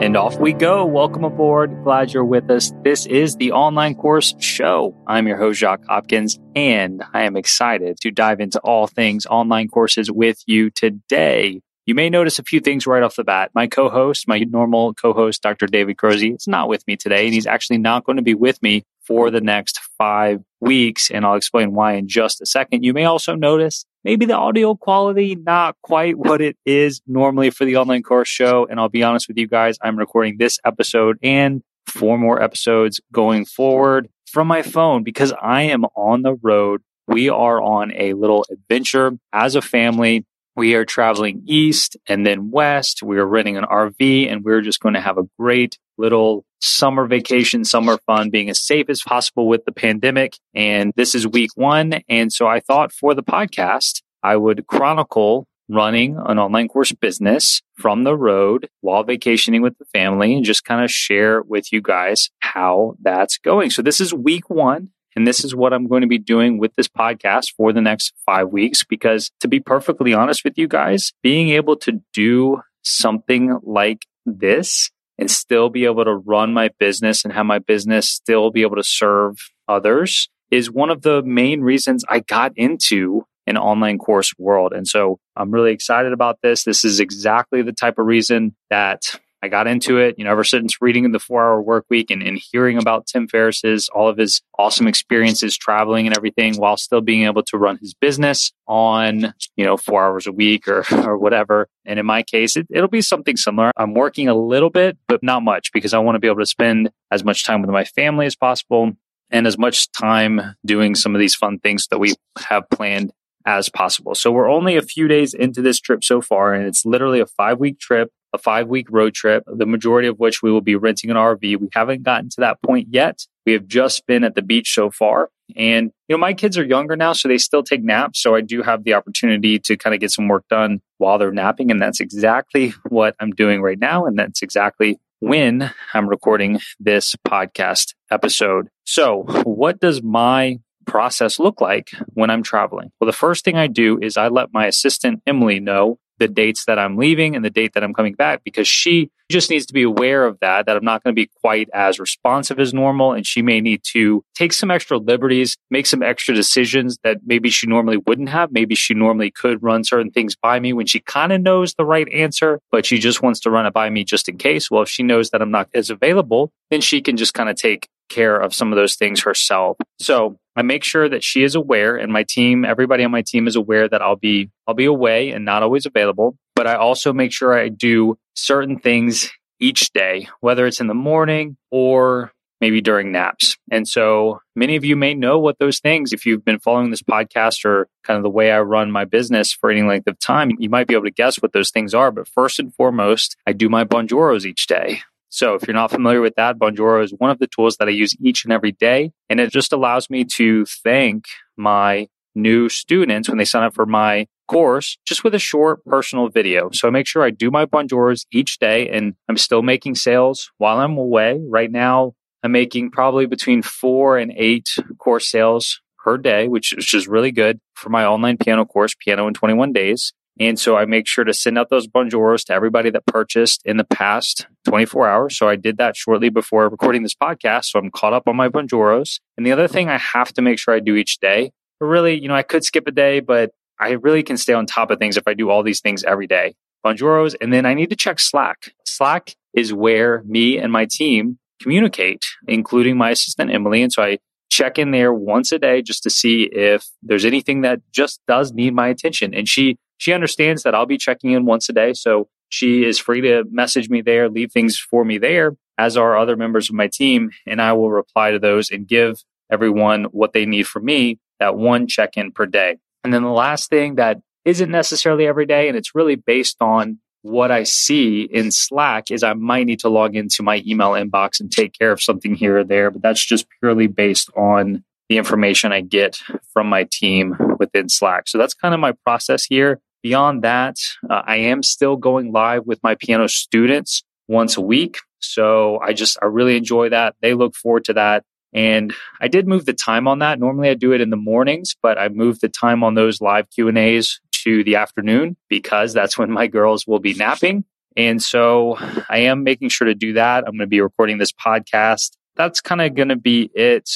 And off we go. Welcome aboard. Glad you're with us. This is the Online Course Show. I'm your host, Jacques Hopkins, and I am excited to dive into all things online courses with you today. You may notice a few things right off the bat. My co host, my normal co host, Dr. David Krohse, is not with me today, and he's actually not going to be with me for the next five weeks. And I'll explain why in just a second. You may also notice maybe the audio quality not quite what it is normally for the online course show. And I'll be honest with you guys, I'm recording this episode and four more episodes going forward from my phone because I am on the road. We are on a little adventure as a family. We are traveling east and then west. We are renting an RV and we're just going to have a great little summer vacation, summer fun, being as safe as possible with the pandemic. And this is week one. And so I thought for the podcast, I would chronicle running an online course business from the road while vacationing with the family and just kind of share with you guys how that's going. So this is week one. And this is what I'm going to be doing with this podcast for the next five weeks. Because to be perfectly honest with you guys, being able to do something like this and still be able to run my business and have my business still be able to serve others is one of the main reasons I got into an online course world. And so I'm really excited about this. This is exactly the type of reason that I got into it, you know, ever since reading the four hour work week and, and hearing about Tim Ferriss's, all of his awesome experiences traveling and everything while still being able to run his business on, you know, four hours a week or, or whatever. And in my case, it, it'll be something similar. I'm working a little bit, but not much because I want to be able to spend as much time with my family as possible and as much time doing some of these fun things that we have planned as possible. So we're only a few days into this trip so far, and it's literally a five week trip a five week road trip, the majority of which we will be renting an RV. We haven't gotten to that point yet. We have just been at the beach so far. And, you know, my kids are younger now, so they still take naps. So I do have the opportunity to kind of get some work done while they're napping. And that's exactly what I'm doing right now. And that's exactly when I'm recording this podcast episode. So, what does my process look like when I'm traveling? Well, the first thing I do is I let my assistant Emily know the dates that I'm leaving and the date that I'm coming back because she just needs to be aware of that, that I'm not going to be quite as responsive as normal. And she may need to take some extra liberties, make some extra decisions that maybe she normally wouldn't have. Maybe she normally could run certain things by me when she kind of knows the right answer, but she just wants to run it by me just in case. Well, if she knows that I'm not as available, then she can just kind of take care of some of those things herself. So I make sure that she is aware and my team, everybody on my team is aware that I'll be, I'll be away and not always available. But I also make sure I do certain things each day, whether it's in the morning or maybe during naps. And so many of you may know what those things, if you've been following this podcast or kind of the way I run my business for any length of time, you might be able to guess what those things are. But first and foremost, I do my Bonjoros each day. So if you're not familiar with that, Bonjoro is one of the tools that I use each and every day. And it just allows me to thank my new students when they sign up for my course just with a short personal video. So I make sure I do my Bonjoros each day and I'm still making sales while I'm away. Right now, I'm making probably between four and eight course sales per day, which is just really good for my online piano course, Piano in 21 Days. And so I make sure to send out those bonjoros to everybody that purchased in the past 24 hours. So I did that shortly before recording this podcast. So I'm caught up on my bonjoros. And the other thing I have to make sure I do each day, but really, you know, I could skip a day, but I really can stay on top of things if I do all these things every day. Bonjoros. And then I need to check Slack. Slack is where me and my team communicate, including my assistant Emily. And so I check in there once a day just to see if there's anything that just does need my attention. And she she understands that I'll be checking in once a day. So she is free to message me there, leave things for me there, as are other members of my team. And I will reply to those and give everyone what they need from me that one check in per day. And then the last thing that isn't necessarily every day, and it's really based on what I see in Slack is I might need to log into my email inbox and take care of something here or there, but that's just purely based on the information I get from my team within Slack. So that's kind of my process here. Beyond that, uh, I am still going live with my piano students once a week. So I just, I really enjoy that. They look forward to that. And I did move the time on that. Normally I do it in the mornings, but I moved the time on those live Q and A's to the afternoon because that's when my girls will be napping. And so I am making sure to do that. I'm going to be recording this podcast. That's kind of going to be it,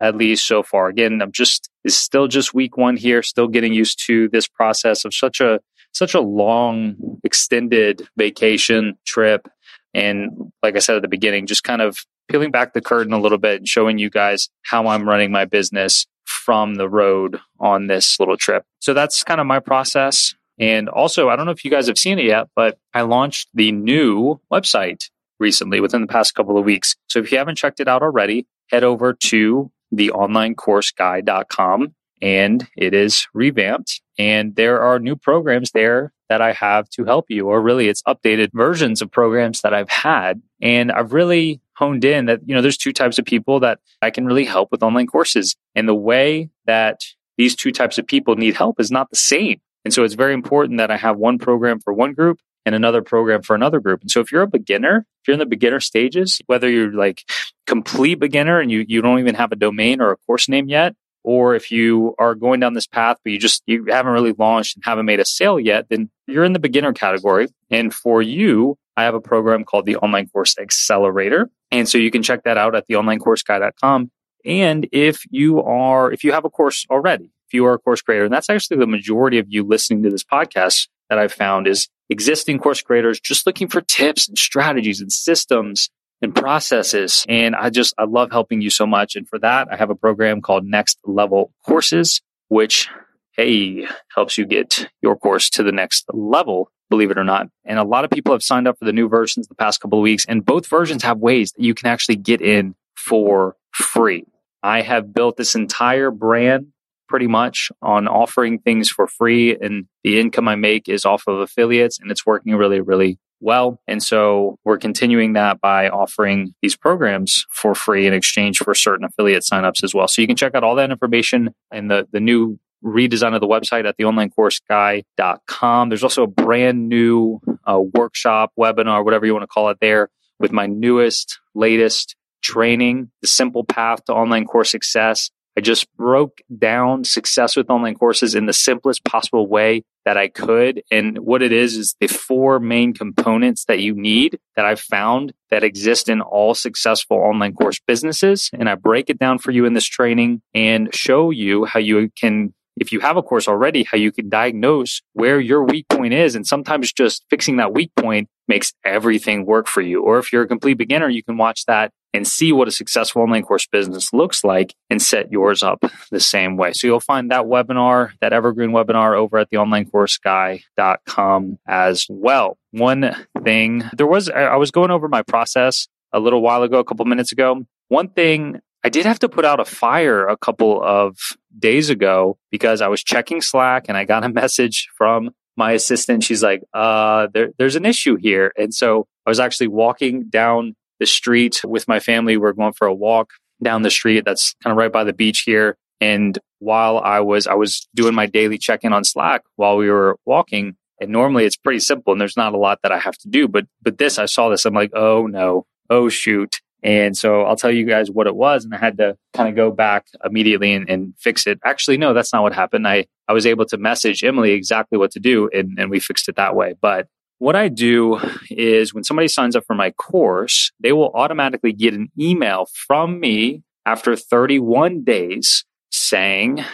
at least so far. Again, I'm just, it's still just week one here, still getting used to this process of such a, such a long, extended vacation trip. And like I said at the beginning, just kind of peeling back the curtain a little bit and showing you guys how I'm running my business from the road on this little trip. So that's kind of my process. And also, I don't know if you guys have seen it yet, but I launched the new website recently within the past couple of weeks. So if you haven't checked it out already, head over to theonlinecourseguy.com and it is revamped. And there are new programs there that I have to help you, or really it's updated versions of programs that I've had. And I've really honed in that, you know, there's two types of people that I can really help with online courses. And the way that these two types of people need help is not the same. And so it's very important that I have one program for one group and another program for another group. And so if you're a beginner, if you're in the beginner stages, whether you're like complete beginner and you, you don't even have a domain or a course name yet, or if you are going down this path but you just you haven't really launched and haven't made a sale yet then you're in the beginner category. And for you i have a program called the online course accelerator. And so you can check that out at theonlinecourseguy.com and if you are if you have a course already if you are a course creator and that's actually the majority of you listening to this podcast that i've found is existing course creators just looking for tips and strategies and systems and processes. And I just, I love helping you so much. And for that, I have a program called Next Level Courses, which, hey, helps you get your course to the next level, believe it or not. And a lot of people have signed up for the new versions the past couple of weeks. And both versions have ways that you can actually get in for free. I have built this entire brand pretty much on offering things for free and the income I make is off of affiliates and it's working really, really well. And so we're continuing that by offering these programs for free in exchange for certain affiliate signups as well. So you can check out all that information in the, the new redesign of the website at theonlinecourseguy.com. There's also a brand new uh, workshop, webinar, whatever you want to call it there with my newest, latest training, the simple path to online course success. I just broke down success with online courses in the simplest possible way that I could. And what it is, is the four main components that you need that I've found that exist in all successful online course businesses. And I break it down for you in this training and show you how you can if you have a course already, how you can diagnose where your weak point is. And sometimes just fixing that weak point makes everything work for you. Or if you're a complete beginner, you can watch that and see what a successful online course business looks like and set yours up the same way. So you'll find that webinar, that evergreen webinar over at the onlinecourseguy.com as well. One thing there was, I was going over my process a little while ago, a couple minutes ago. One thing I did have to put out a fire a couple of days ago because I was checking Slack and I got a message from my assistant. She's like, uh, there, there's an issue here. And so I was actually walking down the street with my family. We we're going for a walk down the street that's kind of right by the beach here. And while I was, I was doing my daily check in on Slack while we were walking. And normally it's pretty simple and there's not a lot that I have to do. But, but this, I saw this. I'm like, oh no, oh shoot. And so I'll tell you guys what it was. And I had to kind of go back immediately and, and, fix it. Actually, no, that's not what happened. I, I was able to message Emily exactly what to do and, and we fixed it that way. But what I do is when somebody signs up for my course, they will automatically get an email from me after 31 days saying,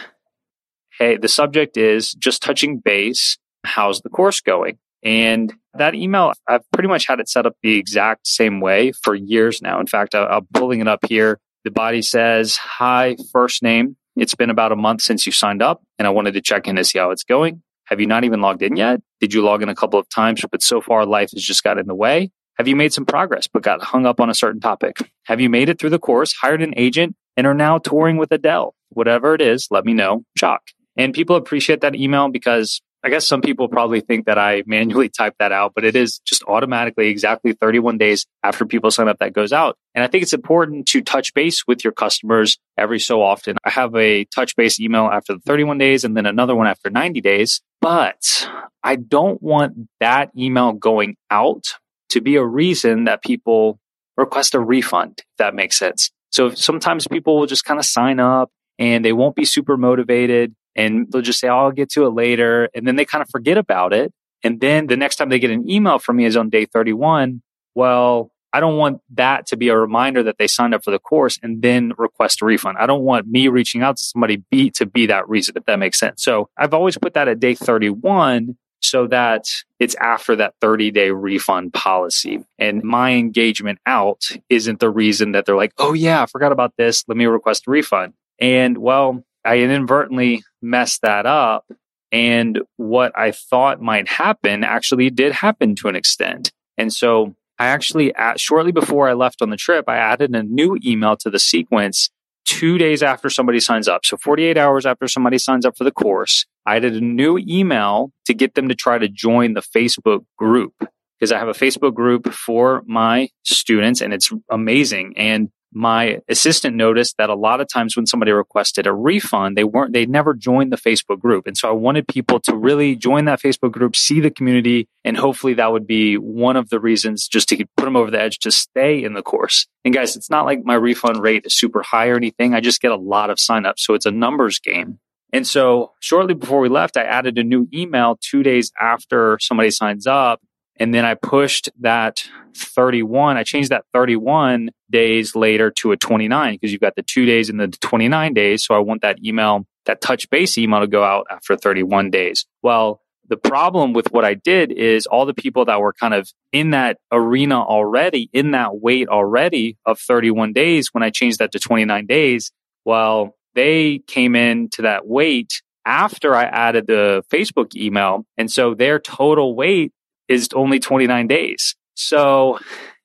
Hey, the subject is just touching base. How's the course going? And that email, I've pretty much had it set up the exact same way for years now. In fact, I'm pulling it up here. The body says, Hi, first name. It's been about a month since you signed up, and I wanted to check in to see how it's going. Have you not even logged in yet? Did you log in a couple of times, but so far life has just got in the way? Have you made some progress, but got hung up on a certain topic? Have you made it through the course, hired an agent, and are now touring with Adele? Whatever it is, let me know. Jacques. And people appreciate that email because I guess some people probably think that I manually type that out, but it is just automatically exactly 31 days after people sign up that goes out. And I think it's important to touch base with your customers every so often. I have a touch base email after the 31 days and then another one after 90 days, but I don't want that email going out to be a reason that people request a refund, if that makes sense. So sometimes people will just kind of sign up and they won't be super motivated and they'll just say, oh, I'll get to it later. And then they kind of forget about it. And then the next time they get an email from me is on day 31. Well, I don't want that to be a reminder that they signed up for the course and then request a refund. I don't want me reaching out to somebody be to be that reason, if that makes sense. So I've always put that at day 31 so that it's after that 30 day refund policy. And my engagement out isn't the reason that they're like, oh yeah, I forgot about this. Let me request a refund. And well, I inadvertently messed that up. And what I thought might happen actually did happen to an extent. And so I actually, shortly before I left on the trip, I added a new email to the sequence two days after somebody signs up. So 48 hours after somebody signs up for the course, I added a new email to get them to try to join the Facebook group because I have a Facebook group for my students and it's amazing. And my assistant noticed that a lot of times when somebody requested a refund, they weren't, they never joined the Facebook group. And so I wanted people to really join that Facebook group, see the community, and hopefully that would be one of the reasons just to put them over the edge to stay in the course. And guys, it's not like my refund rate is super high or anything. I just get a lot of signups. So it's a numbers game. And so shortly before we left, I added a new email two days after somebody signs up and then I pushed that 31. I changed that 31 days later to a 29 because you've got the two days and the 29 days. So I want that email, that touch base email to go out after 31 days. Well, the problem with what I did is all the people that were kind of in that arena already, in that wait already of 31 days, when I changed that to 29 days, well, they came into that wait after I added the Facebook email. And so their total wait is only 29 days. So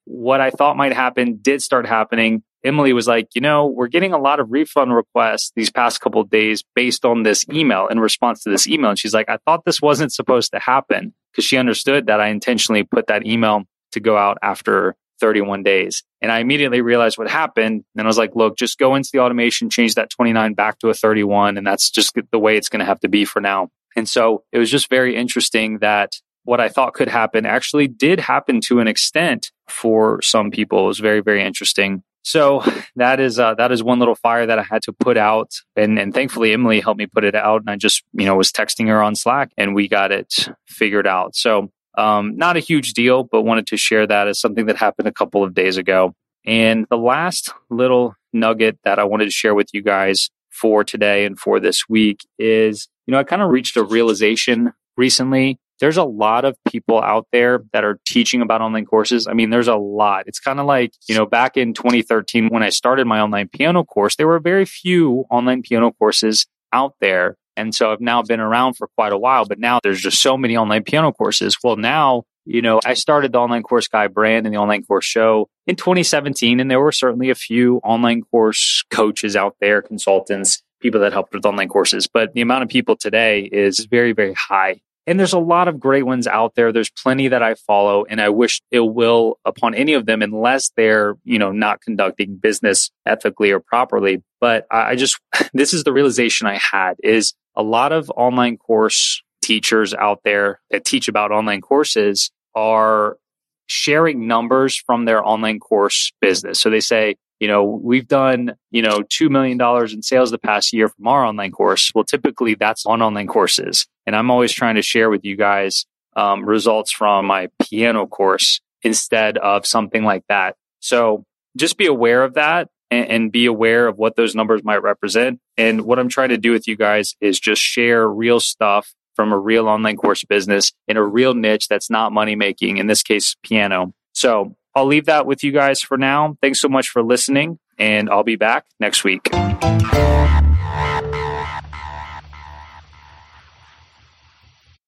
what I thought might happen did start happening. Emily was like, you know, we're getting a lot of refund requests these past couple days based on this email in response to this email. And she's like, I thought this wasn't supposed to happen because she understood that I intentionally put that email to go out after 31 days. And I immediately realized what happened. And I was like, look, just go into the automation, change that 29 back to a 31. And that's just the way it's going to have to be for now. And so it was just very interesting that what I thought could happen actually did happen to an extent for some people. It was very, very interesting. So that is uh, that is one little fire that I had to put out, and and thankfully Emily helped me put it out, and I just you know was texting her on Slack, and we got it figured out. So um, not a huge deal, but wanted to share that as something that happened a couple of days ago. And the last little nugget that I wanted to share with you guys for today and for this week is, you know, I kind of reached a realization recently there's a lot of people out there that are teaching about online courses. I mean, there's a lot. It's kind of like, you know, back in 2013 when I started my online piano course, there were very few online piano courses out there. And so I've now been around for quite a while, but now there's just so many online piano courses. Well, now, you know, I started the online course guy brand and the online course show in 2017, and there were certainly a few online course coaches out there, consultants, people that helped with online courses. But the amount of people today is very, very high. And there's a lot of great ones out there. There's plenty that I follow and I wish ill will upon any of them unless they're, you know, not conducting business ethically or properly. But I just, this is the realization I had is a lot of online course teachers out there that teach about online courses are sharing numbers from their online course business. So they say, you know, we've done, you know, $2 million in sales the past year from our online course. Well, typically that's on online courses. And I'm always trying to share with you guys um, results from my piano course instead of something like that. So just be aware of that and, and be aware of what those numbers might represent. And what I'm trying to do with you guys is just share real stuff from a real online course business in a real niche that's not money making, in this case, piano. So I'll leave that with you guys for now. Thanks so much for listening, and I'll be back next week.